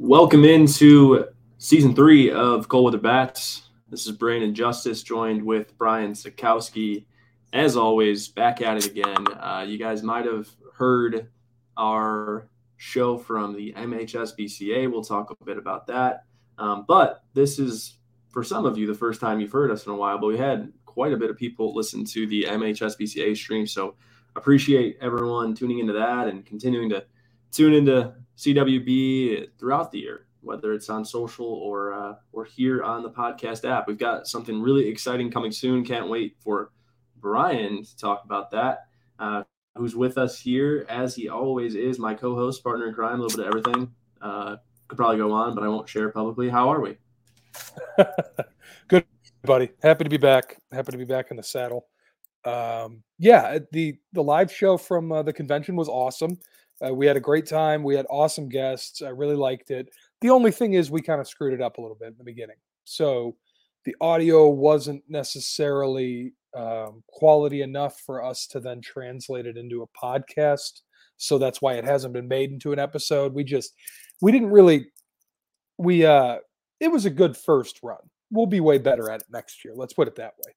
Welcome into season three of Cold Weather Bats. This is Brandon Justice, joined with Brian Sikowski. As always, back at it again. Uh, you guys might have heard our show from the MHSBCA. We'll talk a bit about that. Um, but this is, for some of you, the first time you've heard us in a while. But we had quite a bit of people listen to the MHSBCA stream. So appreciate everyone tuning into that and continuing to tune into CWB throughout the year, whether it's on social or uh, or here on the podcast app. We've got something really exciting coming soon. Can't wait for Brian to talk about that. Uh, who's with us here as he always is, my co-host, partner in crime, a little bit of everything. Uh, could probably go on, but I won't share publicly. How are we? Good, buddy. Happy to be back. Happy to be back in the saddle. Um, yeah, the the live show from uh, the convention was awesome. Uh, we had a great time. We had awesome guests. I really liked it. The only thing is, we kind of screwed it up a little bit in the beginning. So the audio wasn't necessarily um, quality enough for us to then translate it into a podcast. So that's why it hasn't been made into an episode. We just, we didn't really, we, uh, it was a good first run. We'll be way better at it next year. Let's put it that way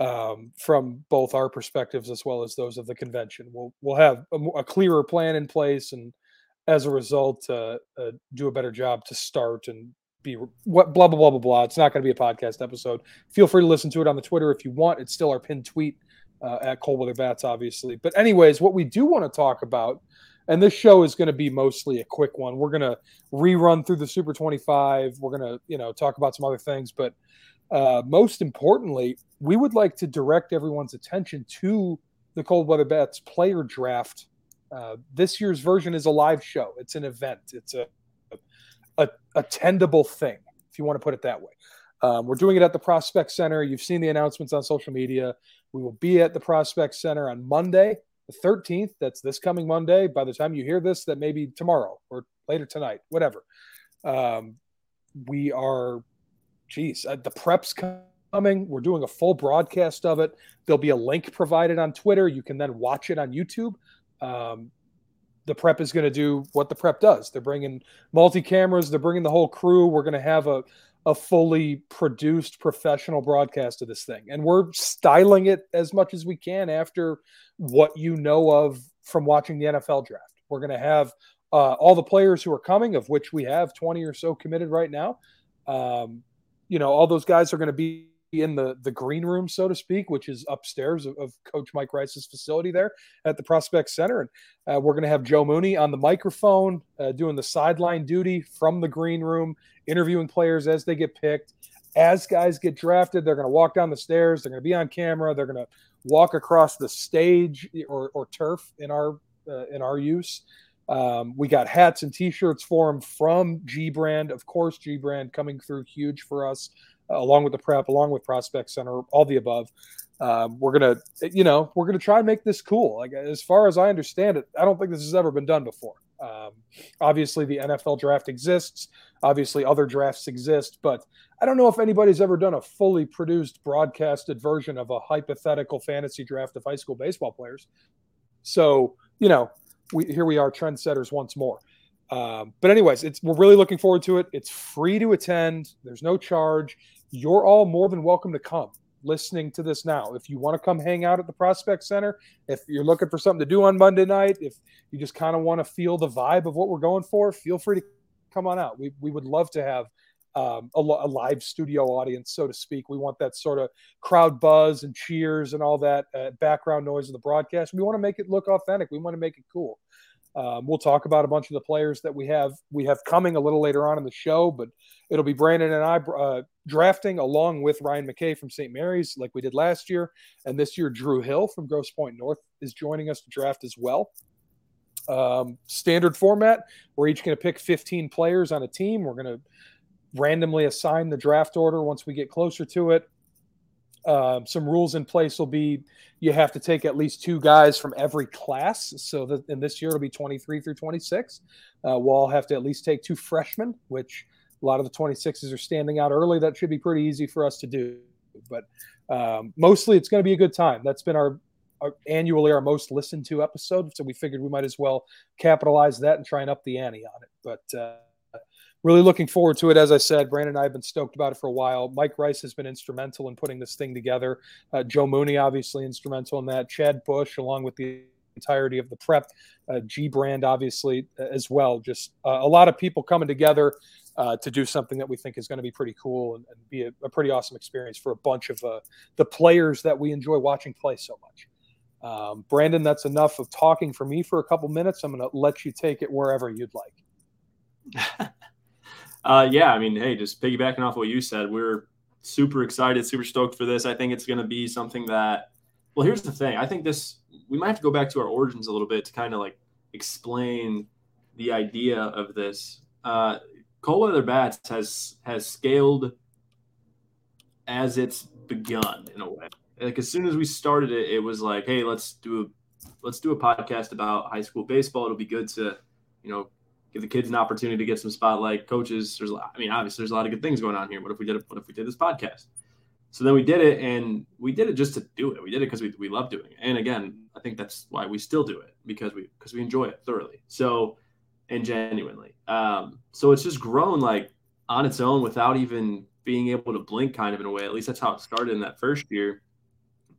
um, from both our perspectives as well as those of the convention. We'll we'll have a, a clearer plan in place, and as a result, uh, uh, do a better job to start and be what blah blah blah blah blah. It's not going to be a podcast episode. Feel free to listen to it on the Twitter if you want. It's still our pinned tweet uh, at Cold Weather Bats, obviously. But anyways, what we do want to talk about. And this show is going to be mostly a quick one. We're going to rerun through the Super 25. We're going to, you know, talk about some other things, but uh, most importantly, we would like to direct everyone's attention to the Cold Weather Bats player draft. Uh, this year's version is a live show. It's an event. It's a, a, attendable thing, if you want to put it that way. Um, we're doing it at the Prospect Center. You've seen the announcements on social media. We will be at the Prospect Center on Monday, the 13th. That's this coming Monday. By the time you hear this, that may be tomorrow or later tonight, whatever. Um, we are geez, uh, the prep's coming. We're doing a full broadcast of it. There'll be a link provided on Twitter. You can then watch it on YouTube. Um, the prep is going to do what the prep does. They're bringing multi cameras. They're bringing the whole crew. We're going to have a a fully produced professional broadcast of this thing, and we're styling it as much as we can after what you know of from watching the NFL draft. We're going to have uh, all the players who are coming, of which we have 20 or so committed right now. Um, you know, all those guys are going to be in the the green room, so to speak, which is upstairs of, of Coach Mike Rice's facility there at the Prospect Center, and uh, we're going to have Joe Mooney on the microphone uh, doing the sideline duty from the green room, interviewing players as they get picked. As guys get drafted, they're going to walk down the stairs. They're going to be on camera. They're going to walk across the stage or, or turf in our uh, in our use. Um, we got hats and T-shirts for them from G Brand, of course. G Brand coming through huge for us, uh, along with the prep, along with Prospect Center, all the above. Um, we're gonna, you know, we're gonna try and make this cool. Like as far as I understand it, I don't think this has ever been done before. Um, obviously, the NFL draft exists. Obviously, other drafts exist, but I don't know if anybody's ever done a fully produced, broadcasted version of a hypothetical fantasy draft of high school baseball players. So, you know, we here we are trendsetters once more. Um, but anyways, it's we're really looking forward to it. It's free to attend. There's no charge. You're all more than welcome to come listening to this now. If you want to come hang out at the Prospect Center, if you're looking for something to do on Monday night, if you just kind of want to feel the vibe of what we're going for, feel free to come on out. We, we would love to have um, a, a, live studio audience, so to speak. We want that sort of crowd buzz and cheers and all that uh, background noise of the broadcast. We want to make it look authentic. We want to make it cool. Um, we'll talk about a bunch of the players that we have we have coming a little later on in the show, but it'll be Brandon and I uh, drafting along with Ryan McKay from St. Mary's, like we did last year, and this year Drew Hill from Grosse Pointe North is joining us to draft as well. Um, standard format. We're each going to pick 15 players on a team. We're going to randomly assign the draft order once we get closer to it. Um, some rules in place will be you have to take at least two guys from every class. So that in this year it'll be 23 through 26. Uh, we'll all have to at least take two freshmen, which a lot of the 26s are standing out early. That should be pretty easy for us to do. But um, mostly it's going to be a good time. That's been our, our, annually our most listened to episode. So we figured we might as well capitalize that and try and up the ante on it. But uh, really looking forward to it. As I said, Brandon and I have been stoked about it for a while. Mike Rice has been instrumental in putting this thing together. Uh, Joe Mooney, obviously, instrumental in that. Chad Bush, along with the entirety of the prep, uh, G Brand, obviously, as well. Just uh, a lot of people coming together uh, to do something that we think is going to be pretty cool and, and be a, a, pretty awesome experience for a bunch of uh, the players that we enjoy watching play so much. Um, Brandon, that's enough of talking for me for a couple minutes. I'm going to let you take it wherever you'd like. uh, yeah, I mean, hey, just piggybacking off what you said, we're super excited, super stoked for this. I think it's going to be something that, well, here's the thing. I think this, we might have to go back to our origins a little bit to kind of like explain the idea of this. Uh, Cold Weather Bats has has scaled as it's begun in a way like as soon as we started it, it was like, hey, let's do a let's do a podcast about high school baseball. It'll be good to, you know, give the kids an opportunity to get some spotlight. Coaches, there's I mean, obviously there's a lot of good things going on here. What if we did it? What if we did this podcast? So then we did it, and we did it just to do it. We did it because we, we love doing it. And again, I think that's why we still do it because we because we enjoy it thoroughly. So and genuinely. Um, so it's just grown like on its own without even being able to blink, kind of in a way. At least that's how it started in that first year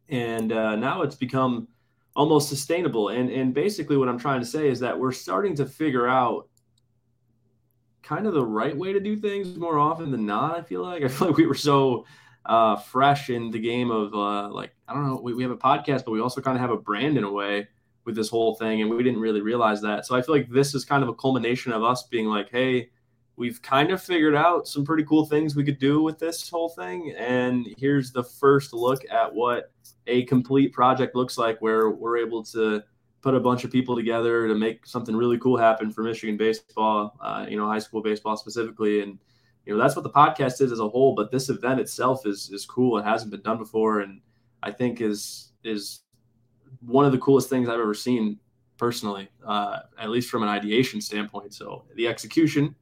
and uh, now it's become almost sustainable. And and basically, what I'm trying to say is that we're starting to figure out kind of the right way to do things more often than not. I feel like I feel like we were so uh, fresh in the game of uh, like I don't know. We, we have a podcast, but we also kind of have a brand in a way with this whole thing, and we didn't really realize that. So I feel like this is kind of a culmination of us being like, hey we've kind of figured out some pretty cool things we could do with this whole thing. And here's the first look at what a complete project looks like, where we're able to put a bunch of people together to make something really cool happen for Michigan baseball, uh, you know, high school baseball specifically. And, you know, that's what the podcast is as a whole. But this event itself is, is cool. It hasn't been done before. And I think is, is one of the coolest things I've ever seen personally, uh, at least from an ideation standpoint. So the execution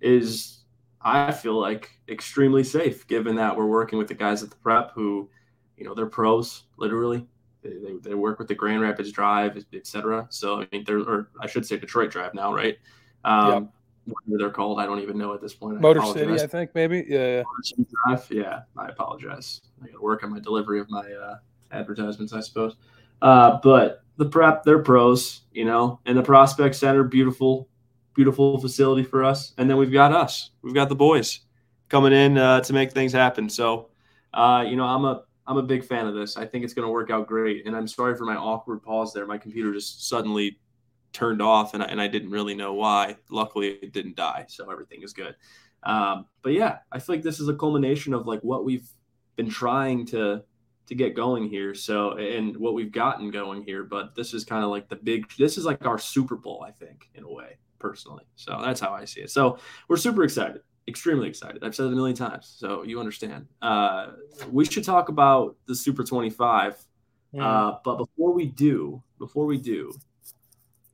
is I feel like extremely safe, given that we're working with the guys at the prep who, you know, they're pros, literally. They, they, they work with the Grand Rapids Drive, etc. So I mean, they're or I should say Detroit Drive now, right? Um, yep. Whatever they're called, I don't even know at this point. Motor City, I think maybe. Yeah, yeah. Drive. Yeah, I apologize. I got to work on my delivery of my uh, advertisements, I suppose. Uh, but the prep, they're pros, you know, and the prospect center, beautiful beautiful facility for us. And then we've got us. We've got the boys coming in uh, to make things happen. So, uh, you know, I'm a I'm a big fan of this. I think it's going to work out great. And I'm sorry for my awkward pause there. My computer just suddenly turned off, and I, and I didn't really know why. Luckily, it didn't die, so everything is good. Um, but yeah, I feel like this is a culmination of like what we've been trying to to get going here. So and what we've gotten going here. But this is kind of like the big. This is like our Super Bowl, I think, in a way personally. So that's how I see it. So we're super excited, extremely excited. I've said it a million times, so you understand. Uh, we should talk about the Super 25. Mm. Uh, but before we do, before we do,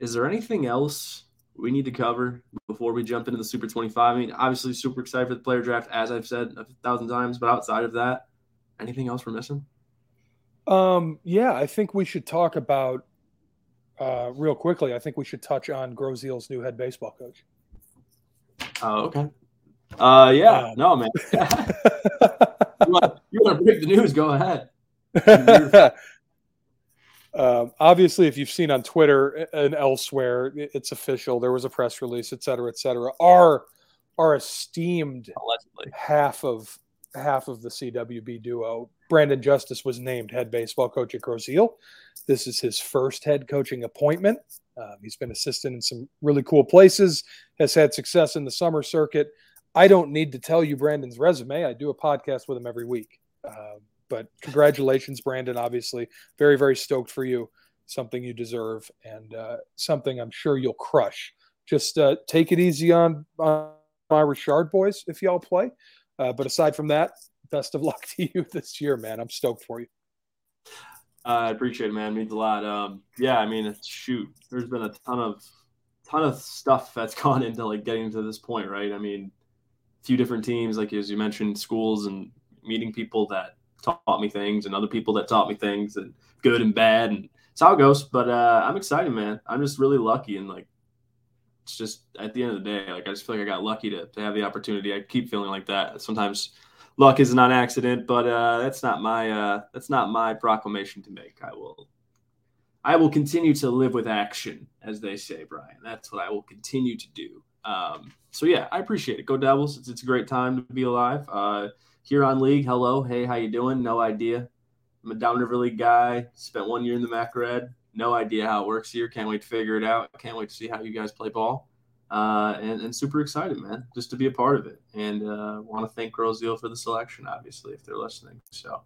is there anything else we need to cover before we jump into the Super 25? I mean, obviously, super excited for the player draft, as I've said a thousand times. But outside of that, anything else we're missing? Um, yeah, I think we should talk about uh, real quickly, I think we should touch on Grosse Ile's new head baseball coach. Oh, okay. Uh, yeah, no, man. you, want, you want to break the news? Go ahead. um, obviously, if you've seen on Twitter and elsewhere, it's official. There was a press release, et cetera, et cetera. Our our esteemed Allegedly. half of half of the CWB duo Brandon Justice was named head baseball coach at Grosse Ile. This is his first head coaching appointment. Um, he's been assistant in some really cool places, has had success in the summer circuit. I don't need to tell you Brandon's resume. I do a podcast with him every week. Uh, but congratulations, Brandon. Obviously, very, very stoked for you. Something you deserve and uh, something I'm sure you'll crush. Just uh, take it easy on, my Richard boys if y'all play. Uh, but aside from that, best of luck to you this year, man. I'm stoked for you. I appreciate it, man. It means a lot. Um, yeah, I mean, shoot, there's been a ton of ton of stuff that's gone into like getting to this point, right? I mean, few different teams, like as you mentioned, schools and meeting people that taught me things, and other people that taught me things, and good and bad, and it's how it goes. But uh, I'm excited, man. I'm just really lucky, and like it's just at the end of the day, like I just feel like I got lucky to, to have the opportunity. I keep feeling like that. Sometimes luck is not an accident, but uh, that's not my uh, that's not my proclamation to make. I will I will continue to live with action, as they say, Brian. That's what I will continue to do. Um, so yeah, I appreciate it. Go Devils! It's, it's a great time to be alive. Uh, on League, hello, hey, how you doing? No idea. I'm a Downriver League guy. Spent one year in the MAC Red. No idea how it works here. Can't wait to figure it out. Can't wait to see how you guys play ball. Uh, and, and super excited, man, just to be a part of it. And uh, want to thank Girls for the selection, obviously, if they're listening. So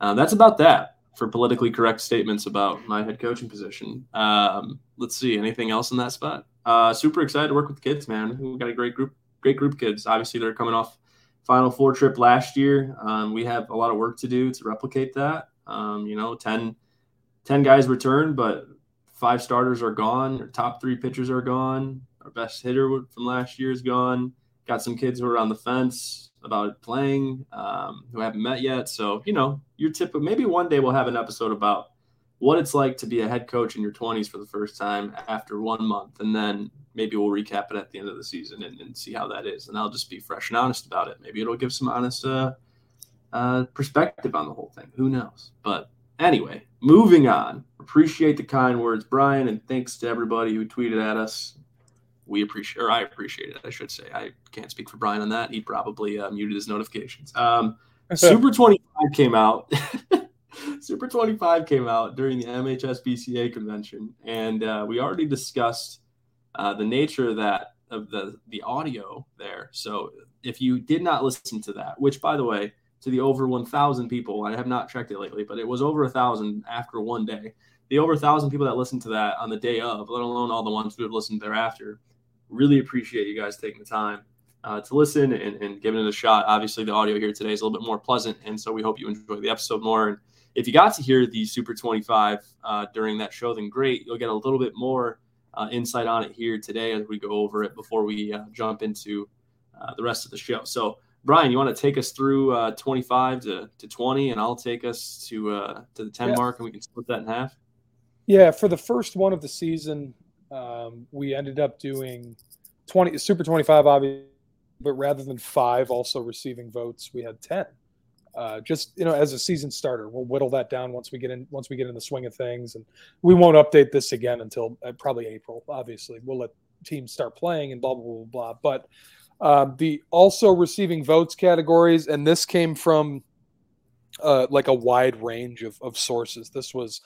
uh, that's about that for politically correct statements about my head coaching position. Um, let's see, anything else in that spot? Uh, super excited to work with kids, man. We got a great group, great group kids. Obviously, they're coming off Final Four trip last year. Um, we have a lot of work to do to replicate that. Um, you know, 10, 10 guys returned, but five starters are gone. Our top three pitchers are gone. Our best hitter from last year is gone. Got some kids who are on the fence about playing um, who haven't met yet. So, you know, your tip maybe one day we'll have an episode about what it's like to be a head coach in your 20s for the first time after one month. And then maybe we'll recap it at the end of the season and, and see how that is. And I'll just be fresh and honest about it. Maybe it'll give some honest uh, uh, perspective on the whole thing. Who knows? But anyway, moving on. Appreciate the kind words, Brian, and thanks to everybody who tweeted at us. We appreciate, or I appreciate it, I should say. I can't speak for Brian on that. He probably uh, muted his notifications. Um, Super 25 came out. Super 25 came out during the MHSBCA convention, and uh, we already discussed uh, the nature of that of the the audio there. So if you did not listen to that, which by the way, to the over 1,000 people, I have not checked it lately, but it was over a thousand after one day. The over thousand people that listened to that on the day of, let alone all the ones who have listened thereafter, really appreciate you guys taking the time uh, to listen and, and giving it a shot. Obviously, the audio here today is a little bit more pleasant, and so we hope you enjoy the episode more. And if you got to hear the Super 25 uh, during that show, then great. You'll get a little bit more uh, insight on it here today as we go over it before we uh, jump into uh, the rest of the show. So, Brian, you want to take us through uh, 25 to, to 20, and I'll take us to to the 10 yeah. mark, and we can split that in half. Yeah, for the first one of the season, um, we ended up doing 20 Super 25, obviously but rather than five also receiving votes, we had ten. Uh, just you know, as a season starter, we'll whittle that down once we get in once we get in the swing of things, and we won't update this again until uh, probably April. Obviously, we'll let teams start playing and blah blah blah blah. But um, the also receiving votes categories, and this came from uh, like a wide range of, of sources. This was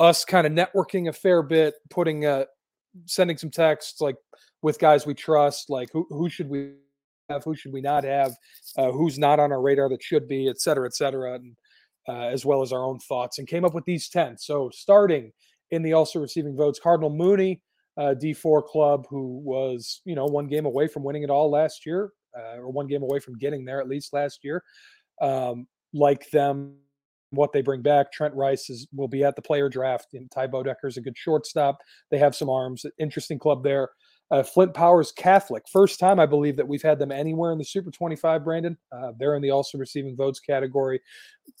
us kind of networking a fair bit, putting uh, sending some texts like with guys we trust, like who who should we have, who should we not have, uh, who's not on our radar that should be, et cetera, et cetera, and, uh, as well as our own thoughts, and came up with these 10. So starting in the also receiving votes, Cardinal Mooney, uh, D4 club, who was, you know, one game away from winning it all last year, uh, or one game away from getting there at least last year. Um, like them, what they bring back. Trent Rice is will be at the player draft, and Ty Bodecker is a good shortstop. They have some arms. Interesting club there. Uh, Flint Powers Catholic, first time I believe that we've had them anywhere in the Super 25. Brandon, uh, they're in the also receiving votes category.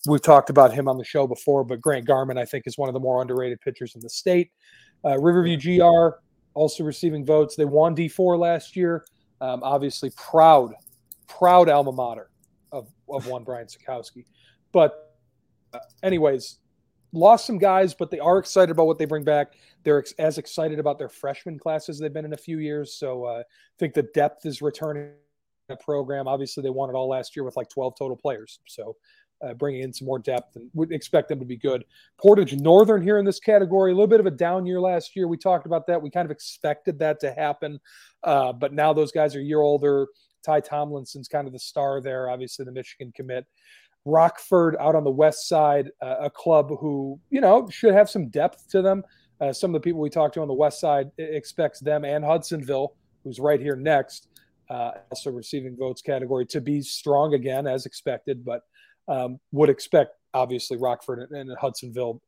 We've talked about him on the show before, but Grant Garman I think is one of the more underrated pitchers in the state. Uh, Riverview GR also receiving votes. They won D4 last year. Um, obviously, proud, proud alma mater of of one Brian Sikowski. But, uh, anyways, lost some guys, but they are excited about what they bring back. They're ex- as excited about their freshman classes they've been in a few years. So uh, I think the depth is returning the program. Obviously, they won it all last year with like 12 total players. So uh, bringing in some more depth and would expect them to be good. Portage Northern here in this category, a little bit of a down year last year. We talked about that. We kind of expected that to happen, uh, but now those guys are a year older. Ty Tomlinson's kind of the star there, obviously the Michigan commit. Rockford out on the west side, uh, a club who you know should have some depth to them. Uh, some of the people we talked to on the west side expects them and Hudsonville, who's right here next, uh, also receiving votes category, to be strong again as expected, but um, would expect obviously Rockford and, and, Hudsonville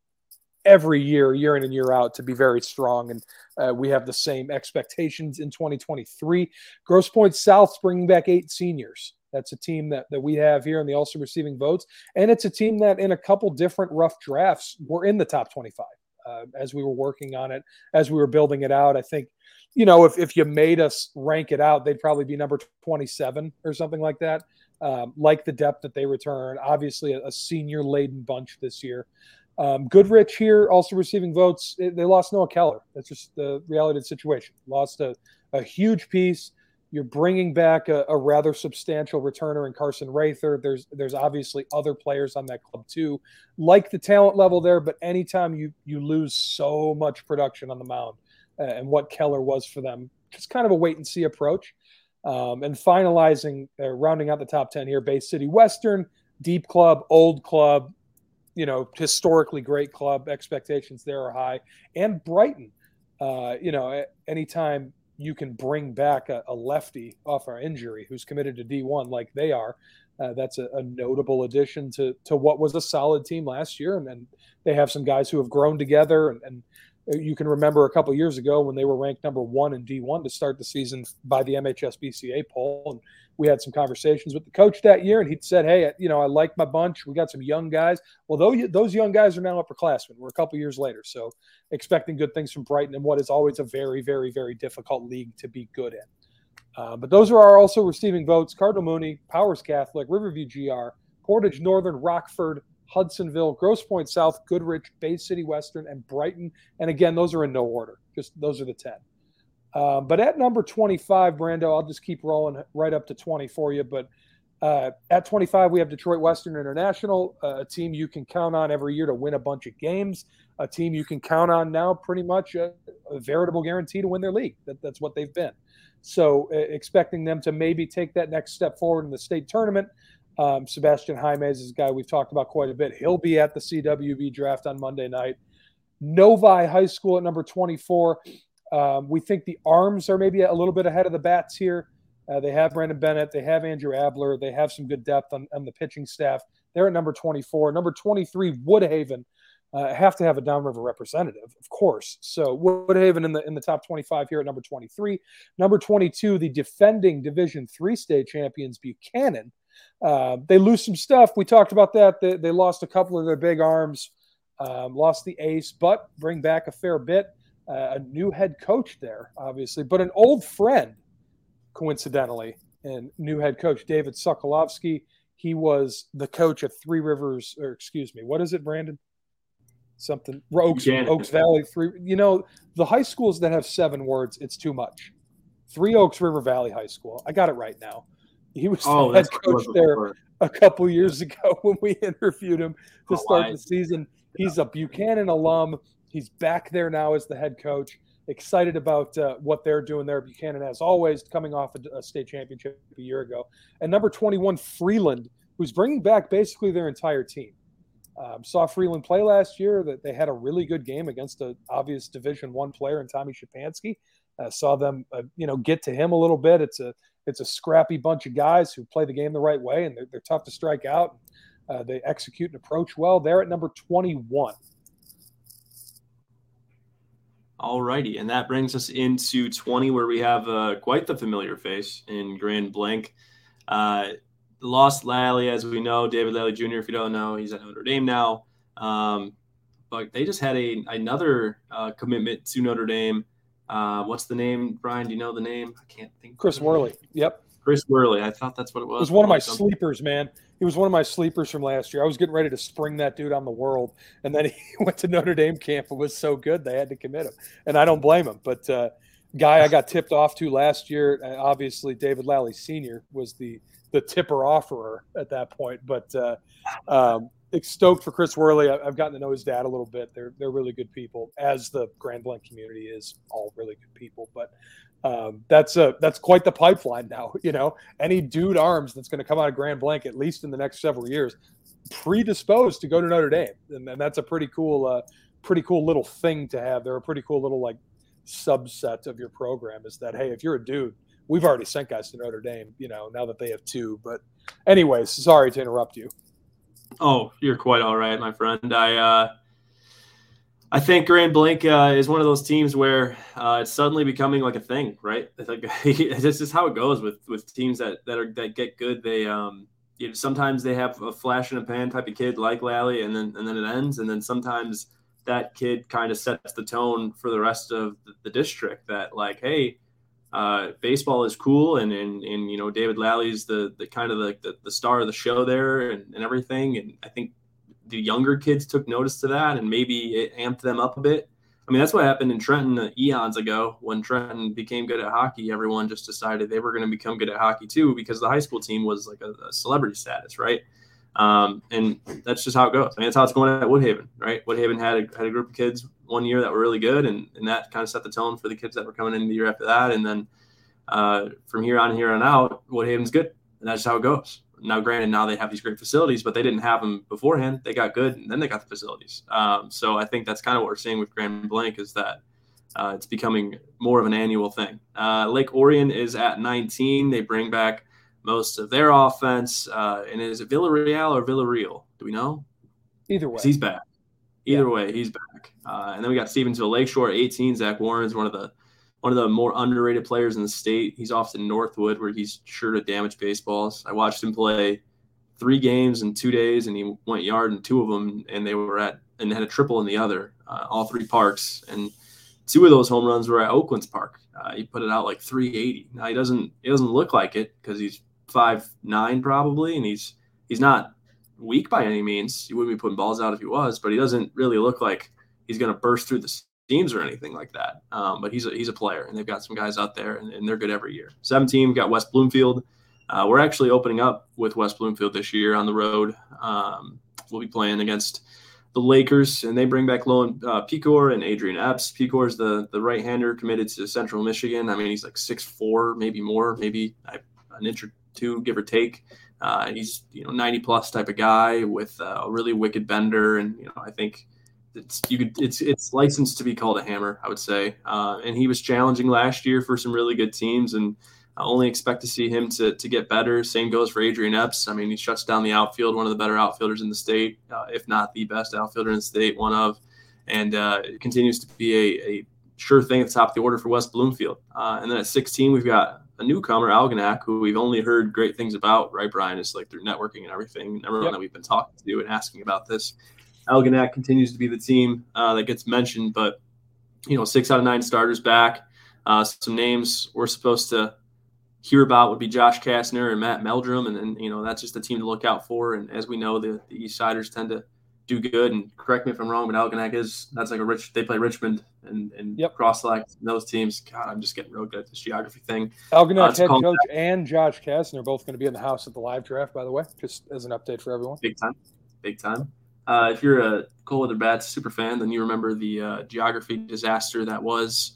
every year, year in and year out, to be very strong. And uh, we have the same expectations in 2023. Grosse Pointe South bringing back eight seniors. That's a team that, that we have here, and they also receiving votes. And it's a team that, in a couple different rough drafts, were in the top 25. uh, as we were working on it, as we were building it out. I think, you know, if, if you made us rank it out, they'd probably be number 27 or something like that. Um, like the depth that they return. Obviously, a, a senior laden bunch this year. Um, Goodrich here also receiving votes. They lost Noah Keller. That's just the reality of the situation. Lost a, a huge piece. You're bringing back a, a, rather substantial returner in Carson Rather. There's there's obviously other players on that club too, like the talent level there. But anytime you you lose so much production on the mound, uh, and what Keller was for them, it's kind of a wait and see approach. Um, and finalizing, uh, rounding out the top ten here, Bay City Western, deep club, old club, you know, historically great club. Expectations there are high, and Brighton. Uh, you know, anytime you can bring back a, a, lefty off our injury who's committed to D1 like they are. Uh, that's a, a, notable addition to to what was a solid team last year, and, they have some guys who have grown together. And, and you can remember a couple years ago when they were ranked number one in D1 to start the season by the MHSBCA poll, and we had some conversations with the coach that year, and he said, "Hey, you know, I like my bunch. We got some young guys. Well, those young guys are now upperclassmen. We're a couple years later, so expecting good things from Brighton in what is always a very, very, very difficult league to be good in. Uh, but those are also receiving votes: Cardinal Mooney, Powers Catholic, Riverview GR, Portage Northern, Rockford, Hudsonville, Grosse Pointe South, Goodrich, Bay City Western, and Brighton. And again, those are in no order. Just those are the ten. Um, but at number 25, Brando, I'll just keep rolling right up to 20 for you. But uh, at 25, we have Detroit Western International, uh, a team you can count on every year to win a bunch of games, a team you can count on now pretty much a, a veritable guarantee to win their league. That, that's what they've been. So uh, expecting them to maybe take that next step forward in the state tournament. Um, Sebastian Jaimes is a guy we've talked about quite a bit. He'll be at the CWB draft on Monday night. Novi High School at number 24. Um, we think the arms are maybe a little bit ahead of the bats here. Uh, they have Brandon Bennett, they have Andrew Abler, they have some good depth on, on the pitching staff. They're at number 24. Number 23, Woodhaven. Uh, have to have a downriver representative, of course. So Woodhaven in the in the top 25 here at number 23. Number 22, the defending Division Three state champions Buchanan. Uh, they lose some stuff. We talked about that. They, they lost a couple of their big arms, um, lost the ace, but bring back a fair bit a new head coach there, obviously, but an old friend, coincidentally, and new head coach David Sokolovsky. He was the coach at Three Rivers, or excuse me, what is it, Brandon? Something Oaks, Oaks Valley, three. You know, the high schools that have seven words, it's too much. Three Oaks River Valley High School. I got it right now. He was oh, the head coach there a couple years ago when we interviewed him to start the season. He's a Buchanan alum. He's back there now as the head coach. Excited about uh, what they're doing there. Buchanan, as always, coming off a, a state championship a year ago. And number 21, Freeland, who's bringing back basically their entire team. Um, saw Freeland play last year. That they had a really good game against an obvious Division One player in Tommy Shapansky. Uh, saw them, uh, you know, get to him a little bit. It's a it's a scrappy bunch of guys who play the game the right way, and they're, they're tough to strike out. Uh, they execute and approach well. They're at number 21. All righty, and that brings us into 20, where we have uh, quite the familiar face in Grand Blanc. Uh, lost Lally, as we know, David Lally Jr. If you don't know, he's at Notre Dame now. Um, but they just had a another uh, commitment to Notre Dame. Uh, what's the name, Brian? Do you know the name? I can't think. Chris Worley. Yep. Chris Worley. I thought that's what it was. It was one of my sleepers, man he was one of my sleepers from last year. I was getting ready to spring that dude on the world, and then he went to Notre Dame camp and was so good they had to commit him, and I don't blame him. But uh, guy I got tipped off to last year, obviously David Lally Senior was the the tipper offerer at that point. But uh, um, stoked for Chris Worley. I've gotten to know his dad a little bit. They're they're really good people, as the Grand Blanc community is all really good people. But um, that's a that's quite the pipeline now. You know, any dude arms that's going to come out of Grand Blanc at least in the next several years, predisposed to go to Notre Dame, and, and that's a pretty cool, uh, pretty cool little thing to have. They're a pretty cool little like subset of your program. Is that hey, if you're a dude, we've already sent guys to Notre Dame. You know, now that they have two. But anyways, sorry to interrupt you. Oh, you're quite all right, my friend. I uh, I think Grand Blanc uh, is one of those teams where uh, it's suddenly becoming like a thing, right? It's like this is how it goes with with teams that that are that get good. They um, you know, sometimes they have a flash in a pan type of kid like Lally, and then and then it ends, and then sometimes that kid kind of sets the tone for the rest of the district that like, hey, uh, baseball is cool and, and and you know David Lally's the the kind of like the, the star of the show there and, and everything and I think the younger kids took notice to that and maybe it amped them up a bit. I mean that's what happened in Trenton eons ago when Trenton became good at hockey. Everyone just decided they were going to become good at hockey too because the high school team was like a, a celebrity status, right? Um, and that's just how it goes. I mean, that's how it's going at Woodhaven, right? Woodhaven had a, had a group of kids one year that were really good, and, and that kind of set the tone for the kids that were coming in the year after that. And then uh, from here on, here on out, what Woodhaven's good, and that's how it goes. Now, granted, now they have these great facilities, but they didn't have them beforehand. They got good, and then they got the facilities. Um, so I think that's kind of what we're seeing with Grand Blanc is that uh, it's becoming more of an annual thing. Uh, Lake Orion is at 19. They bring back most of their offense. Uh, and is it Villarreal or Villarreal? Do we know? Either way, he's back. Either yeah. way, he's back. Uh, and then we got Stevensville Lakeshore, 18. Zach Warren's one of the one of the more underrated players in the state. He's off to Northwood, where he's sure to damage baseballs. I watched him play three games in two days, and he went yard in two of them, and they were at and had a triple in the other, uh, all three parks. And two of those home runs were at Oakland's Park. Uh, he put it out like 380. Now he doesn't he doesn't look like it because he's five nine probably, and he's he's not weak by any means. He wouldn't be putting balls out if he was, but he doesn't really look like he's going to burst through the seams or anything like that. Um, but he's a, he's a player, and they've got some guys out there, and, and they're good every year. 17 got West Bloomfield. Uh, we're actually opening up with West Bloomfield this year on the road. Um, we'll be playing against the Lakers, and they bring back Loan uh, Picor and Adrian Epps. Picor is the the right hander committed to Central Michigan. I mean, he's like six four, maybe more, maybe an inch or two, give or take. Uh, he's you know 90 plus type of guy with uh, a really wicked bender, and you know I think it's you could it's it's licensed to be called a hammer, I would say. Uh, and he was challenging last year for some really good teams, and I only expect to see him to to get better. Same goes for Adrian Epps. I mean, he shuts down the outfield, one of the better outfielders in the state, uh, if not the best outfielder in the state, one of, and uh, continues to be a, a sure thing at the top of the order for West Bloomfield. Uh, and then at 16, we've got a newcomer, Algonac, who we've only heard great things about, right, Brian? It's like through networking and everything. Everyone yep. that we've been talking to and asking about this. Algonac continues to be the team uh, that gets mentioned, but you know, six out of nine starters back. Uh, some names we're supposed to hear about would be Josh Kastner and Matt Meldrum, and then you know that's just a team to look out for. And as we know, the, the East Siders tend to do good. And correct me if I'm wrong, but Algonac is that's like a rich. They play Richmond and and yep. cross select those teams. God, I'm just getting real good at this geography thing. Algonac uh, head coach back. and Josh Kastner are both going to be in the house at the live draft. By the way, just as an update for everyone. Big time, big time. Uh, if you're a Cold Weather Bats super fan, then you remember the uh, geography disaster that was.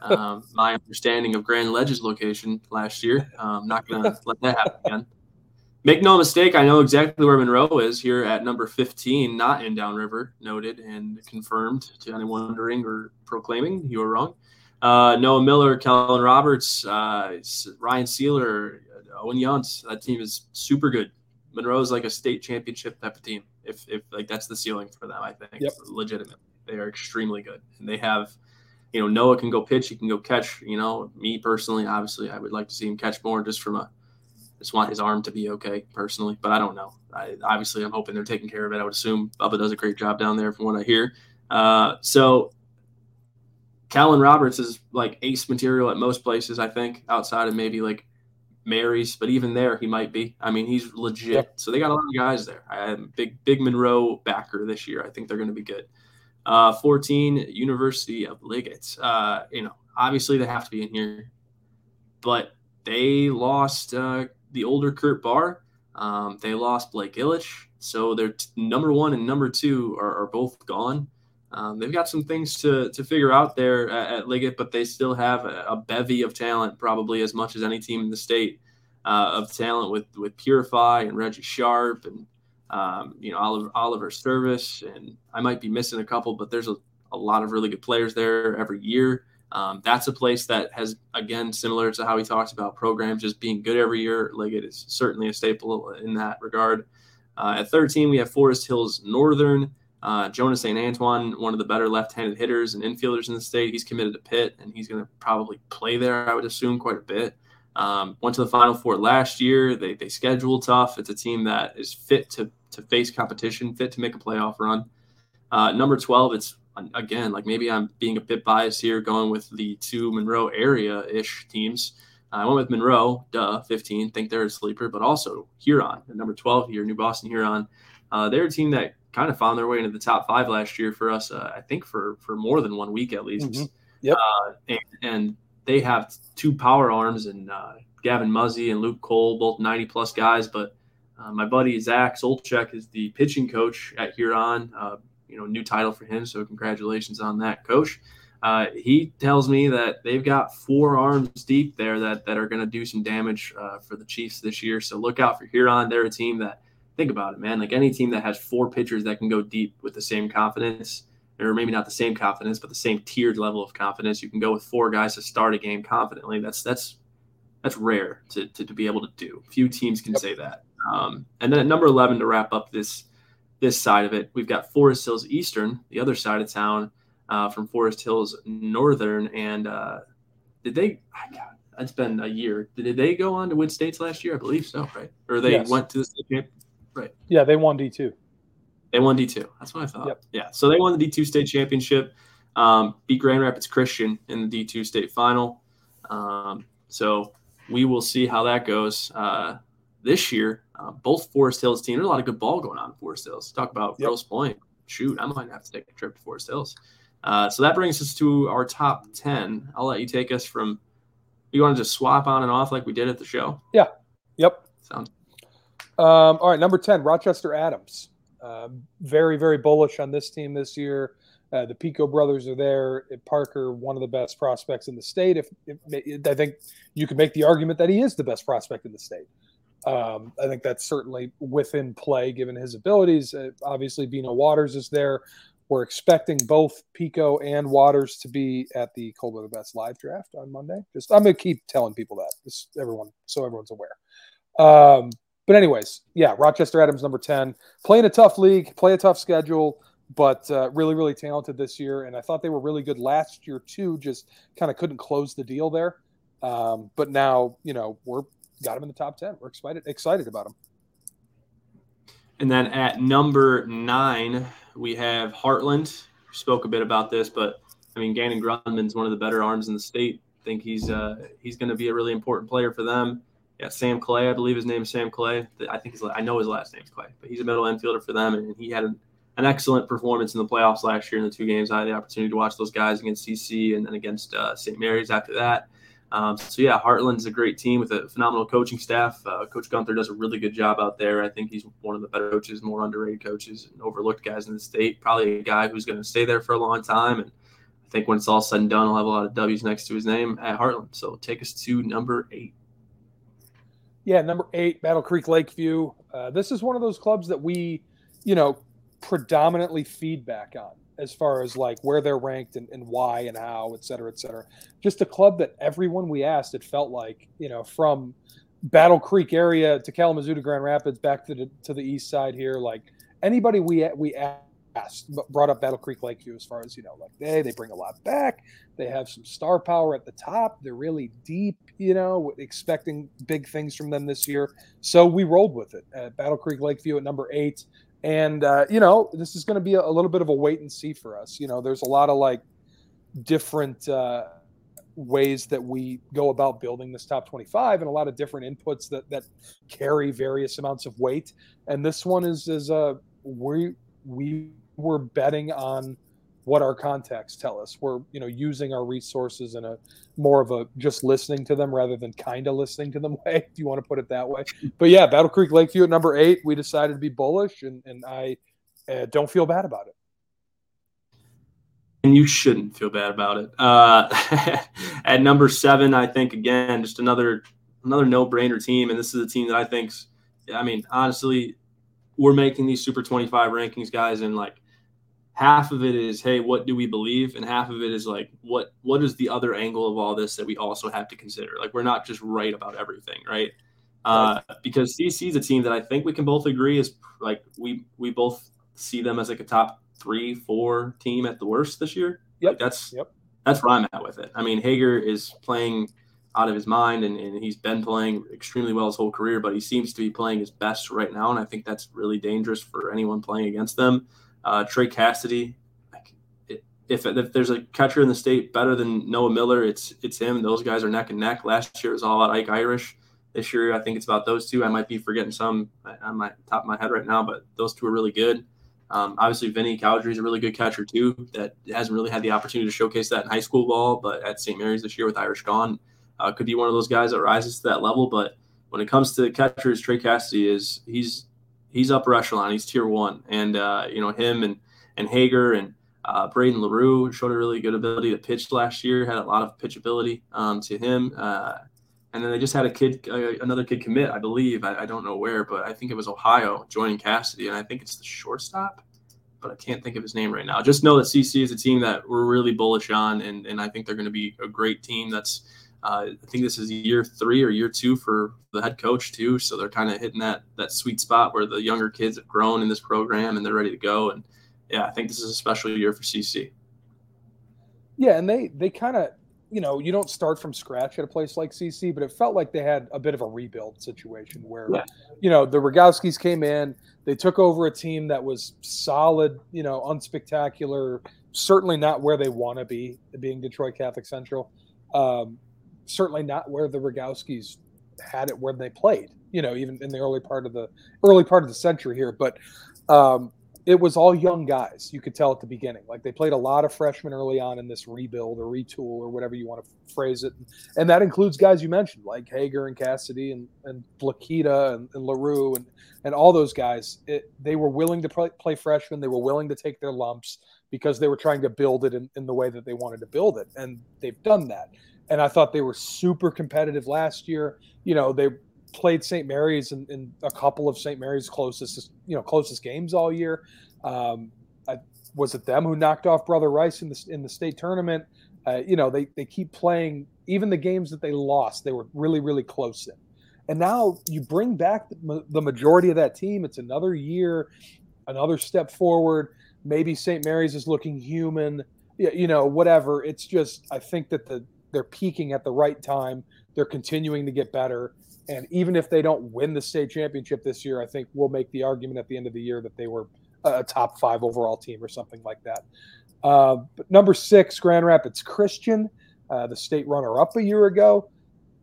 Um, my understanding of Grand Ledge's location last year. I'm um, not going to let that happen again. Make no mistake, I know exactly where Monroe is here at number 15, not in Downriver, noted and confirmed to anyone wondering or proclaiming you were wrong. Uh, Noah Miller, Kellen Roberts, uh, Ryan Sealer, Owen Yuntz. That team is super good. Monroe is like a state championship type of team. If, if like that's the ceiling for them, I think. Yep. Legitimately, they are extremely good, and they have, you know, Noah can go pitch, he can go catch. You know, me personally, obviously, I would like to see him catch more just from a just want his arm to be okay personally, but I don't know. I, obviously, I'm hoping they're taking care of it. I would assume Bubba does a great job down there from what I hear. Uh, so, Callan Roberts is like ace material at most places, I think, outside of maybe like Mary's, but even there, he might be. I mean, he's legit. Yep. So they got a lot of guys there. I am big, big Monroe backer this year. I think they're going to be good. Uh, 14, University of Liggett. Uh, you know, obviously they have to be in here, but they lost uh, the older Kurt Barr. Um, they lost Blake Illich, so their t- number one and number two are, are both gone. Um, they've got some things to, to figure out there at, at Liggett, but they still have a, a, bevy of talent, probably as much as any team in the state uh, of talent with with Purify and Reggie Sharp and um, you know Oliver, Oliver Service, and I might be missing a couple, but there's a, a lot of really good players there every year. Um, that's a place that has, again, similar to how we talked about programs just being good every year. Liggett is certainly a staple in that regard. Uh, at 13, we have Forest Hills Northern. Uh, Jonas St. Antoine, one of the better left handed hitters and infielders in the state. He's committed to Pitt, and he's going to probably play there, I would assume, quite a bit. Um, went to the Final Four last year. They, they schedule tough. It's a team that is fit to, to face competition, fit to make a playoff run. Uh, number 12, it's again, like maybe I'm being a bit biased here, going with the two Monroe area ish teams. I went with Monroe, duh, 15. Think they're a sleeper, but also Huron, number 12 here, New Boston Huron. Uh, they're a team that kind of found their way into the top five last year for us. Uh, I think for for more than one week at least. Mm-hmm. Yep. Uh, and, and, they have two power arms and uh, Gavin Muzzy and Luke Cole, both 90 plus guys. But uh, my buddy Zach Solchek is the pitching coach at Huron. Uh, you know, new title for him. So congratulations on that, coach. Uh, he tells me that they've got four arms deep there that, that are going to do some damage uh, for the Chiefs this year. So look out for Huron. They're a team that, think about it, man. Like any team that has four pitchers that can go deep with the same confidence, or maybe not the same confidence, but the same tiered level of confidence, you can go with four guys to start a game confidently. That's that's that's rare to, to, to be able to do. Few teams can yep. say that. Um, and then at number 11 to wrap up this this side of it, we've got Forest Hills Eastern, the other side of town uh, from Forest Hills Northern. And uh, did they? God, it's been a year. Did they go on to win states last year? I believe so, right? Or they yes. went to the state champion? Right. Yeah, they won D two. They won D two. That's what I thought. Yep. Yeah. So they won the D two state championship. Um, beat Grand Rapids Christian in the D two state final. Um, so we will see how that goes uh, this year. Uh, both Forest Hills teams. There's a lot of good ball going on in Forest Hills. Talk about yep. Pointe. Shoot, I might have to take a trip to Forest Hills. Uh, so that brings us to our top 10. I'll let you take us from, you want to just swap on and off like we did at the show? Yeah. Yep. Sounds. Um, all right. Number 10, Rochester Adams. Uh, very, very bullish on this team this year. Uh, the Pico brothers are there. Parker, one of the best prospects in the state. If, if, I think you could make the argument that he is the best prospect in the state. Um, I think that's certainly within play given his abilities. Uh, obviously, Bino Waters is there. We're expecting both Pico and Waters to be at the Cold Weather Bats live draft on Monday. Just I'm gonna keep telling people that, just everyone, so everyone's aware. Um, but anyways, yeah, Rochester Adams number ten, playing a tough league, play a tough schedule, but uh, really, really talented this year. And I thought they were really good last year too. Just kind of couldn't close the deal there. Um, but now, you know, we're got them in the top ten. We're excited excited about them. And then at number nine, we have Heartland. We spoke a bit about this, but I mean, Gannon Grundman's one of the better arms in the state. I think he's uh, he's going to be a really important player for them. Yeah, Sam Clay, I believe his name is Sam Clay. I think his, I know his last name is Clay, but he's a middle infielder for them, and he had an, an excellent performance in the playoffs last year in the two games. I had the opportunity to watch those guys against CC and then against uh, St. Mary's after that. Um, so yeah, Heartland's a great team with a phenomenal coaching staff. Uh, Coach Gunther does a really good job out there. I think he's one of the better coaches, more underrated coaches, and overlooked guys in the state. Probably a guy who's going to stay there for a long time. And I think when it's all said and done, he'll have a lot of W's next to his name at Heartland. So take us to number eight. Yeah, number eight, Battle Creek Lakeview. Uh, this is one of those clubs that we, you know, predominantly feedback on as far as like where they're ranked and, and why and how, et cetera, et cetera. Just a club that everyone we asked, it felt like, you know, from Battle Creek area to Kalamazoo to Grand Rapids back to the to the east side here, like anybody we we asked brought up Battle Creek Lakeview as far as you know, like they they bring a lot back. They have some star power at the top. They're really deep, you know, expecting big things from them this year. So we rolled with it. At Battle Creek Lakeview at number eight. And uh, you know, this is going to be a, a, little bit of a wait and see for us. You know, there's a lot of like different uh, ways that we go about building this top 25, and a lot of different inputs that that carry various amounts of weight. And this one is is uh, we we were betting on what our contacts tell us. We're, you know, using our resources in a more of a just listening to them rather than kind of listening to them way, if you want to put it that way. But yeah, Battle Creek Lakeview at number eight, we decided to be bullish, and, and I uh, don't feel bad about it. And you shouldn't feel bad about it. Uh, at number seven, I think again, just another another no brainer team, and this is a team that I think's. I mean, honestly, we're making these Super 25 rankings, guys, and like half of it is hey what do we believe? And half of it is like what what is the other angle of all this that we also have to consider? Like we're not just right about everything right? Uh, because cc is a team that i think we can both agree is like we we both see them as like a top three four team at the worst this year. Yep. Like that's yep. that's where i'm at with it. I mean hager is playing out of his mind and, and he's been playing extremely well his whole career but he seems to be playing his best right now and i think that's really dangerous for anyone playing against them uh, Trey Cassidy, if, if there's a catcher in the state better than Noah Miller, it's it's him. Those guys are neck and neck. Last year it was all about Ike Irish. This year I think it's about those two. I might be forgetting some on my top of my head right now, but those two are really good. Um, obviously, Vinny Cowdery is a really good catcher too. That hasn't really had the opportunity to showcase that in high school ball, but at St. Mary's this year with Irish gone, uh, could be one of those guys that rises to that level. But when it comes to catchers, Trey Cassidy is he's he's upper echelon. He's tier one, and uh, you know him and and Hager and uh, Braden Larue showed a really good ability to pitch last year. Had a lot of pitchability um, to him. Uh, and then they just had a kid, uh, another kid commit, I believe. I, I, don't know where, but I think it was Ohio joining Cassidy, and I think it's the shortstop, but I can't think of his name right now. Just know that CC is a team that we're really bullish on, and, and I think they're going to be a great team. That's uh, I think this is year three or year two for the head coach too, so they're kind of hitting that that sweet spot where the younger kids have grown in this program and they're ready to go. And yeah, I think this is a special year for CC. Yeah, and they they kind of you know, you don't start from scratch at a place like CC, but it felt like they had a bit of a rebuild situation where, yeah. you know, the Rogowskis came in, they took over a team that was solid, you know, unspectacular, certainly not where they want to be, being Detroit Catholic Central. Um, certainly not where the Rogowskis had it when they played, you know, even in the early part of the early part of the century here. But um, it was all young guys. You could tell at the beginning. Like they played a lot of freshmen early on in this rebuild or retool or whatever you want to phrase it. And that includes guys you mentioned, like Hager and Cassidy and, and Blakita and, and LaRue and, and all those guys. It, they were willing to play, play freshmen. They were willing to take their lumps because they were trying to build it in, in the way that they wanted to build it. And they've done that. And I thought they were super competitive last year. You know, they played St. Mary's in, in, a couple of St. Mary's closest, you know, closest games all year. Um, I, was it them who knocked off Brother Rice in the in the state tournament? Uh, you know, they they keep playing even the games that they lost. They were really really close in, and now you bring back the, the majority of that team. It's another year, another step forward. Maybe St. Mary's is looking human. You know, whatever. It's just I think that the they're peaking at the right time. They're continuing to get better and even if they don't win the state championship this year, I think we'll make the argument at the end of the year that they were a top five overall team or something like that. Uh, but number six, Grand Rapids Christian, uh, the state runner up a year ago.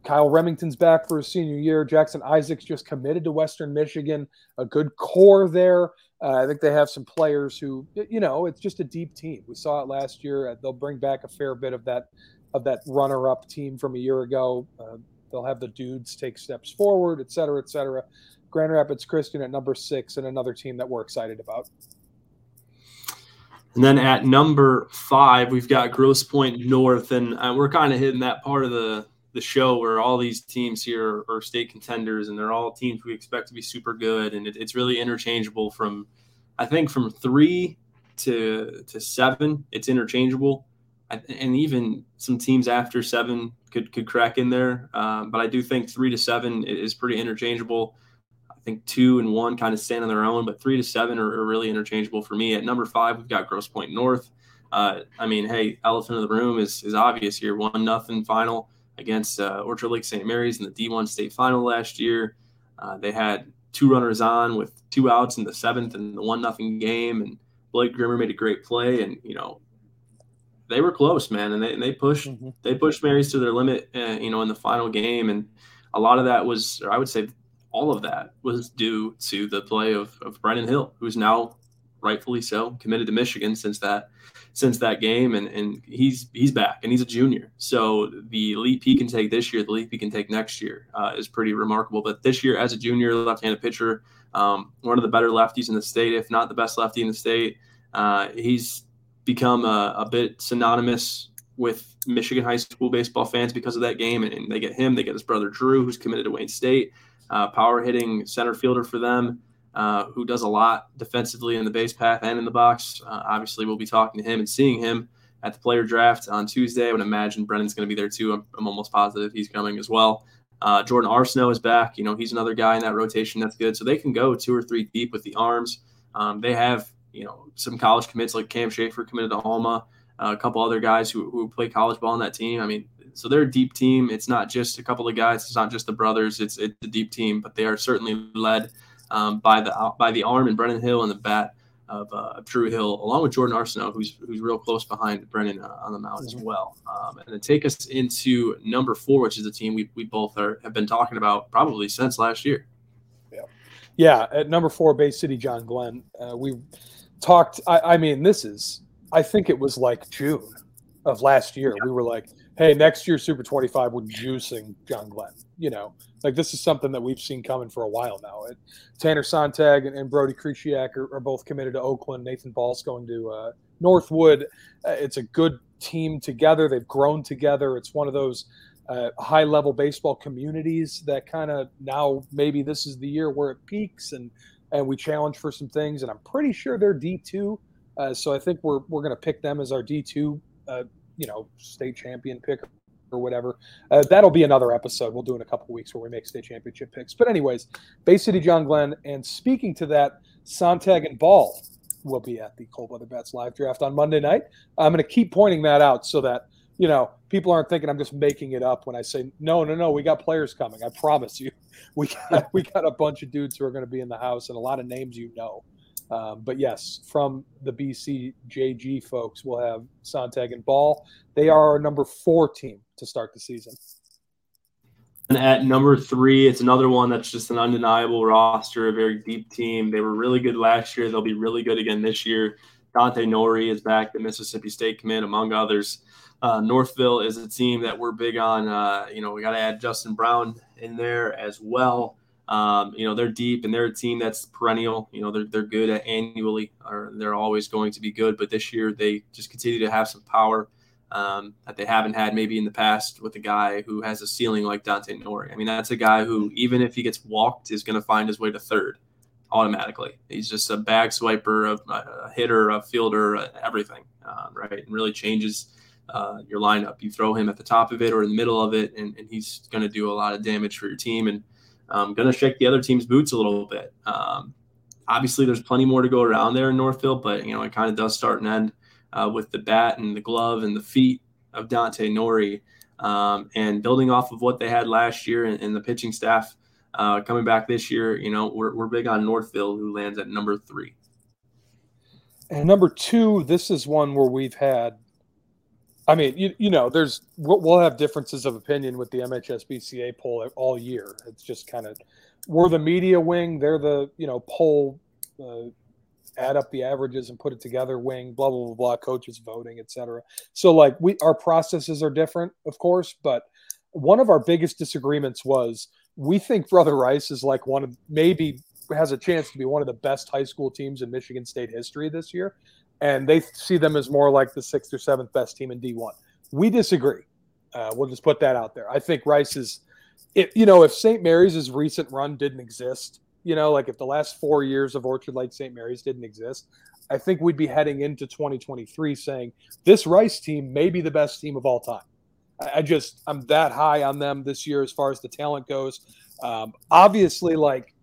Kyle Remington's back for his senior year. Jackson Isaacs just committed to Western Michigan. A good core there. Uh, I think they have some players who, you know, it's just a deep team. We saw it last year. Uh, they'll bring back a fair bit of that of that runner-up team from a year ago. Uh, They'll have the dudes take steps forward, et cetera, et cetera. Grand Rapids Christian at number six, and another team that we're excited about. And then at number five, we've got Grosse Pointe North, and uh, we're kind of hitting that part of the the show where all these teams here are, state contenders, and they're all teams we expect to be super good, and it, it's really interchangeable from, I think, from three to to seven. It's interchangeable and even some teams after seven could could crack in there. Um, but I do think three to seven is pretty interchangeable. I think two and one kind of stand on their own, but three to seven are, are really interchangeable for me. At number five, we've got Grosse Pointe North. Uh, I mean, hey, elephant in the room is is obvious here. One nothing final against uh, Orchard Lake St. Mary's in the D1 state final last year. Uh, they had two runners on with two outs in the seventh and the one nothing game, and Blake Grimmer made a great play. And you know, they were close, man, and they and they pushed mm-hmm. they pushed Marys to their limit, uh, you know, in the final game, and a lot of that was, or I would say, all of that was due to the play of of Brennan Hill, who's now rightfully so committed to Michigan since that since that game, and and he's he's back and he's a junior, so the leap he can take this year, the leap he can take next year, uh, is pretty remarkable. But this year, as a junior left-handed pitcher, um, one of the better lefties in the state, if not the best lefty in the state. Uh, he's become a, a, bit synonymous with Michigan high school baseball fans because of that game. And, they get him, they get his brother Drew, who's committed to Wayne State, uh, power hitting center fielder for them, uh, who does a lot defensively in the base path and in the box. Uh, obviously, we'll be talking to him and seeing him at the player draft on Tuesday. I would imagine Brennan's going to be there too. I'm, I'm, almost positive he's coming as well. Uh, Jordan Arsenault is back. You know, he's another guy in that rotation that's good. So they can go two or three deep with the arms. Um, they have you know, some college commits like Cam Schaefer committed to Alma, uh, a couple other guys who, who play college ball on that team. I mean, so they're a deep team. It's not just a couple of guys. It's not just the brothers. It's it's a deep team, but they are certainly led um, by the by the arm and Brennan Hill and the bat of, uh, Drew Hill, along with Jordan Arsenault, who's who's real close behind Brennan uh, on the mound as well. Um, and then take us into number four, which is the team we, we both are have been talking about probably since last year. Yeah, yeah. At number four, Bay City, John Glenn. Uh, we talked. I, I mean, this is. I think it was like June of last year. Yeah. We were like, "Hey, next year Super 25, we're juicing John Glenn." You know, like this is something that we've seen coming for a while now. It, Tanner Sontag and, and Brody Kresiak are, are, both committed to Oakland. Nathan Ball's going to uh, Northwood. Uh, it's a good team together. They've grown together. It's one of those uh, high level baseball communities that kind of now maybe this is the year where it peaks and and we challenge for some things. And I'm pretty sure they're D two. Uh, so I think we're we're going to pick them as our D two, uh, you know, state champion pick or whatever. Uh, that'll be another episode. We'll do in a couple weeks where we make state championship picks. But anyways, Bay City John Glenn. And speaking to that, Sontag and Ball will be at the Cold Weather Bats live draft on Monday night. I'm going to keep pointing that out so that you know people aren't thinking I'm just making it up when I say no, no, no. We got players coming. I promise you, we got we got a bunch of dudes who are going to be in the house and a lot of names you know. Um, but yes, from the BCJG folks, we'll have Sontag and Ball. They are our number four team to start the season. And at number three, it's another one that's just an undeniable roster, a very deep team. They were really good last year. They'll be really good again this year. Dante Nori is back, the Mississippi State commit, among others. Uh, Northville is a team that we're big on. Uh, you know, we got to add Justin Brown in there as well. Um, you know, they're deep and they're a team that's perennial. You know, they're, they're good at annually, or they're always going to be good. But this year, they just continue to have some power um, that they haven't had maybe in the past with a guy who has a ceiling like Dante Nori. I mean, that's a guy who, even if he gets walked, is going to find his way to third automatically. He's just a bag swiper, a, a hitter, a fielder, everything, uh, right? And really changes uh, your lineup. You throw him at the top of it or in the middle of it, and, and he's going to do a lot of damage for your team. And um, going to shake the other team's boots a little bit. Um, obviously, there's plenty more to go around there in Northville, but you know it kind of does start and end uh, with the bat and the glove and the feet of Dante Nori, um, and building off of what they had last year and, and the pitching staff uh, coming back this year. You know, we're we're big on Northville, who lands at number three. And number two, this is one where we've had I mean, you, you know, there's we'll have differences of opinion with the MHSBCA poll all year. It's just kind of we're the media wing, they're the you know poll, uh, add up the averages and put it together wing. Blah blah blah blah. Coaches voting, etc. So like we our processes are different, of course, but one of our biggest disagreements was we think Brother Rice is like one of maybe has a chance to be one of the best high school teams in Michigan State history this year and they see them as more like the sixth or seventh best team in D1. We disagree. Uh, we'll just put that out there. I think Rice is, if you know, if St. Mary's' recent run didn't exist, you know, like if the last four years of Orchard Lake St. Mary's didn't exist, I think we'd be heading into 2023 saying this Rice team may be the best team of all time. I, I just, I'm that high on them this year as far as the talent goes. Um, obviously, like,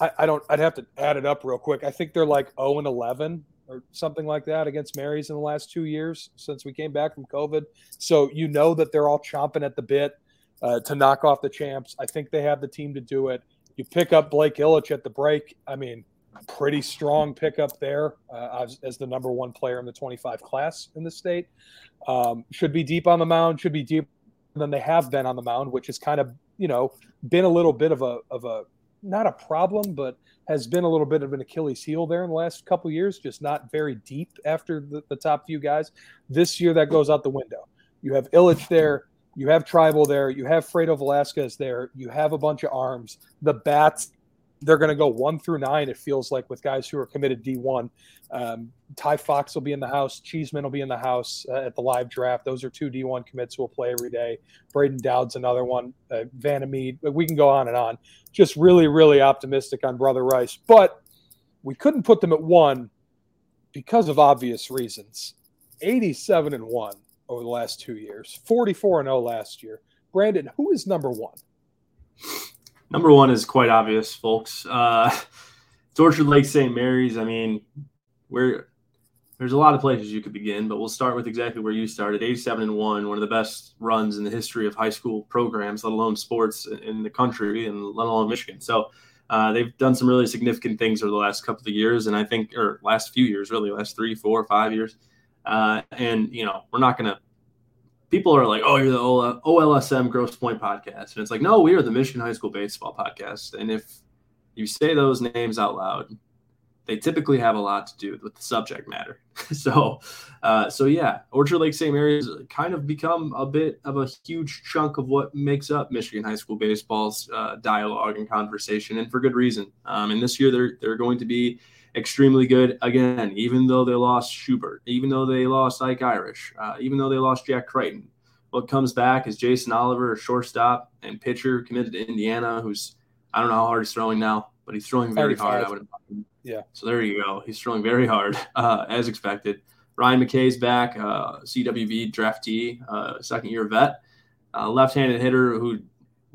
I, I don't, I'd have to add it up real quick. I think they're like 0 and 11 or something like that against Mary's in the last two years since we came back from COVID. So you know that they're all chomping at the bit uh, to knock off the champs. I think they have the team to do it. You pick up Blake Illich at the break. I mean, pretty strong pickup there uh, as, the number one player in the 25 class in the state. Um, should be deep on the mound. Should be deeper than they have been on the mound, which has kind of you know been a little bit of a of a not a problem, but has been a little bit of an Achilles heel there in the last couple years, just not very deep after the, the, top few guys. This year, that goes out the window. You have Ilitch there, you have Tribal there, you have Fredo Velasquez there, you have a bunch of arms. The bats they're going to go one through nine. It feels like with guys who are committed D1. Um, Ty Fox will be in the house. Cheeseman will be in the house uh, at the live draft. Those are two D1 commits who will play every day. Braden Dowd's another one. Uh, Vanamede. We can go on and on. Just really, really optimistic on Brother Rice, but we couldn't put them at one because of obvious reasons. 87 and one over the last two years. 44 and 0 last year. Brandon, who is number one? Number one is quite obvious, folks. Uh, it's Orchard Lake St. Mary's. I mean, we're there's a lot of places you could begin, but we'll start with exactly where you started. 87 and one, one of the best runs in the history of high school programs, let alone sports in the country and let alone Michigan. So, uh, they've done some really significant things over the last couple of years, and I think, or last few years, really, last three, four, five years. Uh, and you know, we're not going to. People are like, "Oh, you're the OLSM Grosse Pointe podcast," and it's like, no, we are the Michigan High School Baseball podcast. And if you say those names out loud, they typically have a lot to do with the subject matter. so, uh, so yeah, Orchard Lake St. Mary's kind of become a bit of a huge chunk of what makes up Michigan high school baseball's uh, dialogue and conversation, and for good reason. Um, and this year they're they're going to be extremely good again, even though they lost Schubert, even though they lost Ike Irish, uh, even though they lost Jack Crichton. What comes back is Jason Oliver, a shortstop and pitcher committed to Indiana, who's I don't know how hard he's throwing now, but he's throwing very 35. hard. I would imagine. Yeah. So there you go. He's throwing very hard, uh, as expected. Ryan McKay's back, uh, CWV draftee, uh, second year vet, uh, left handed hitter who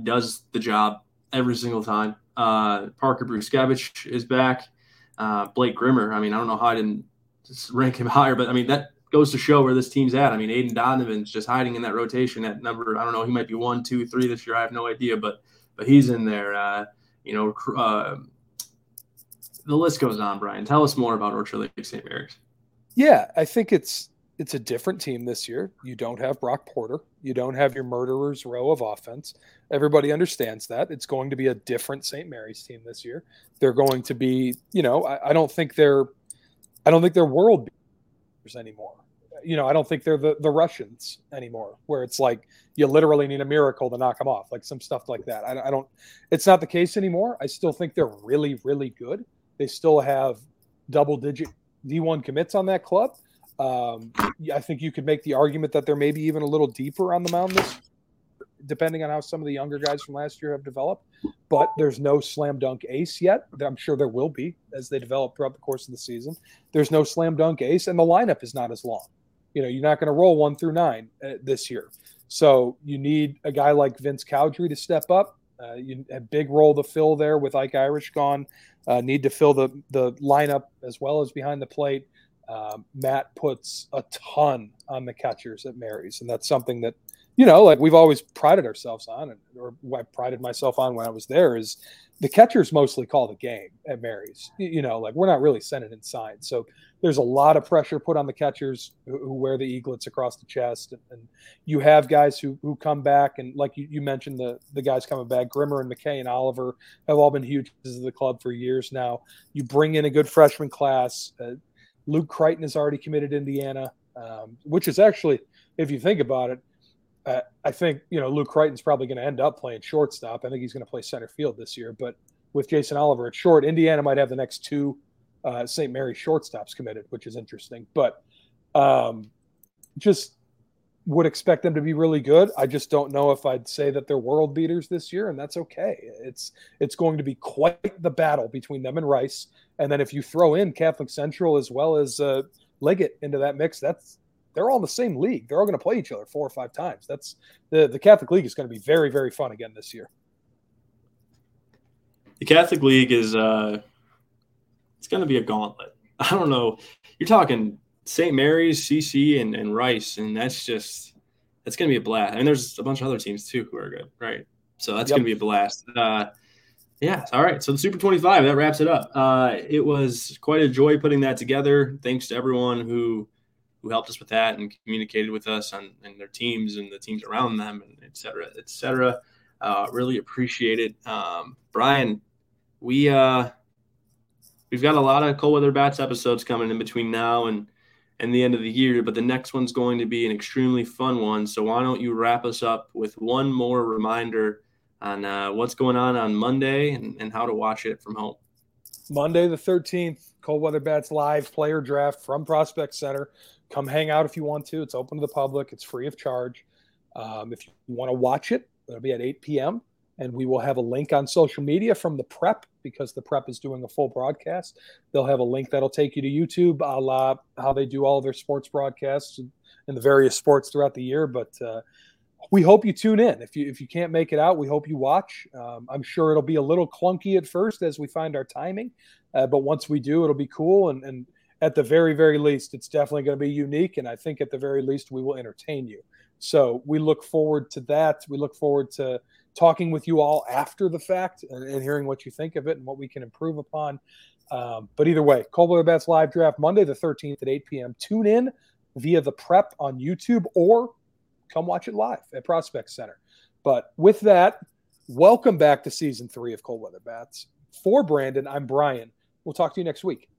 does the job every single time. Uh, Parker Bruskevich is back. Uh, Blake Grimmer, I mean, I don't know how I didn't rank him higher, but I mean, that goes to show where this team's at. I mean, Aiden Donovan's just hiding in that rotation at number, I don't know, he might be one, two, three this year. I have no idea, but but he's in there. you know, the list goes on. Brian, tell us more about Orchard Lake St. Mary's. Yeah, I think it's it's a different team this year. You don't have Brock Porter. You don't have your murderers row of offense. Everybody understands that. It's going to be a different St. Mary's team this year. They're going to be, you know, I, I don't think they're I don't think they're world beaters anymore. You know, I don't think they're the, the Russians anymore, where it's like you literally need a miracle to knock them off, like some stuff like that. I, I don't, it's not the case anymore. I still think they're really, really good. They still have double digit D1 commits on that club. Um, I think you could make the argument that they're maybe even a little deeper on the mound this, depending on how some of the younger guys from last year have developed. But there's no slam dunk ace yet. I'm sure there will be as they develop throughout the course of the season. There's no slam dunk ace, and the lineup is not as long. You know, you're not going to roll one through nine uh, this year. So you need a guy like Vince Cowdrey to step up. Uh, you a big role to fill there with Ike Irish gone uh, need to fill the the lineup as well as behind the plate. Um, Matt puts a ton on the catchers at Mary's, and that's something that you know, like we've always prided ourselves on, or I prided myself on when I was there, is the catchers mostly call the game at Mary's. You know, like we're not really sending inside, so there's a lot of pressure put on the catchers who, wear the eaglets across the chest, and, you have guys who who come back, and like you, you, mentioned, the the guys coming back, Grimmer and McKay and Oliver have all been huge of the club for years now. You bring in a good freshman class. Uh, Luke Crichton has already committed Indiana, um, which is actually, if you think about it uh, I think you know Luke Crichton's probably going to end up playing shortstop. I think he's going to play center field this year. But with Jason Oliver at short, Indiana might have the next two uh, St. Mary shortstops committed, which is interesting. But um, just would expect them to be really good. I just don't know if I'd say that they're world beaters this year, and that's okay. It's it's going to be quite the battle between them and Rice. And then if you throw in Catholic Central as well as uh, into that mix, that's they're all in the same league. They're all going to play each other four or five times. That's the the Catholic League is going to be very very fun again this year. The Catholic League is uh, it's going to be a gauntlet. I don't know. You're talking St. Mary's, CC, and, and Rice, and that's just that's going to be a blast. I mean, there's a bunch of other teams too who are good, right? So that's yep. going to be a blast. Uh, yeah. All right. So the Super 25 that wraps it up. Uh, it was quite a joy putting that together. Thanks to everyone who who helped us with that and communicated with us on and their teams and the teams around them and et cetera, et cetera. Uh, really appreciate it. Um, Brian, we uh, we've got a lot of cold weather bats episodes coming in between now and and the end of the year, but the next one's going to be an extremely fun one. So why don't you wrap us up with one more reminder on uh, what's going on on Monday and, and how to watch it from home? Monday the 13th, Cold Weather Bats live player draft from Prospect Center come hang out if you want to. It's open to the public. It's free of charge. Um, if you want to watch it, it'll be at 8 p.m. And we will have a link on social media from the prep because the prep is doing a full broadcast. They'll have a link that'll take you to YouTube, a la how they do all their sports broadcasts and, the various sports throughout the year. But uh, we hope you tune in. If you if you can't make it out, we hope you watch. Um, I'm sure it'll be a little clunky at first as we find our timing, uh, but once we do, it'll be cool and and at the very, very least, it's definitely going to be unique. And I think at the very least, we will entertain you. So we look forward to that. We look forward to talking with you all after the fact and, and, hearing what you think of it and what we can improve upon. Um, but either way, Cold Weather Bats live draft Monday the 13th at 8 p.m. Tune in via the prep on YouTube or come watch it live at Prospect Center. But with that, welcome back to season three of Cold Weather Bats. For Brandon, I'm Brian. We'll talk to you next week.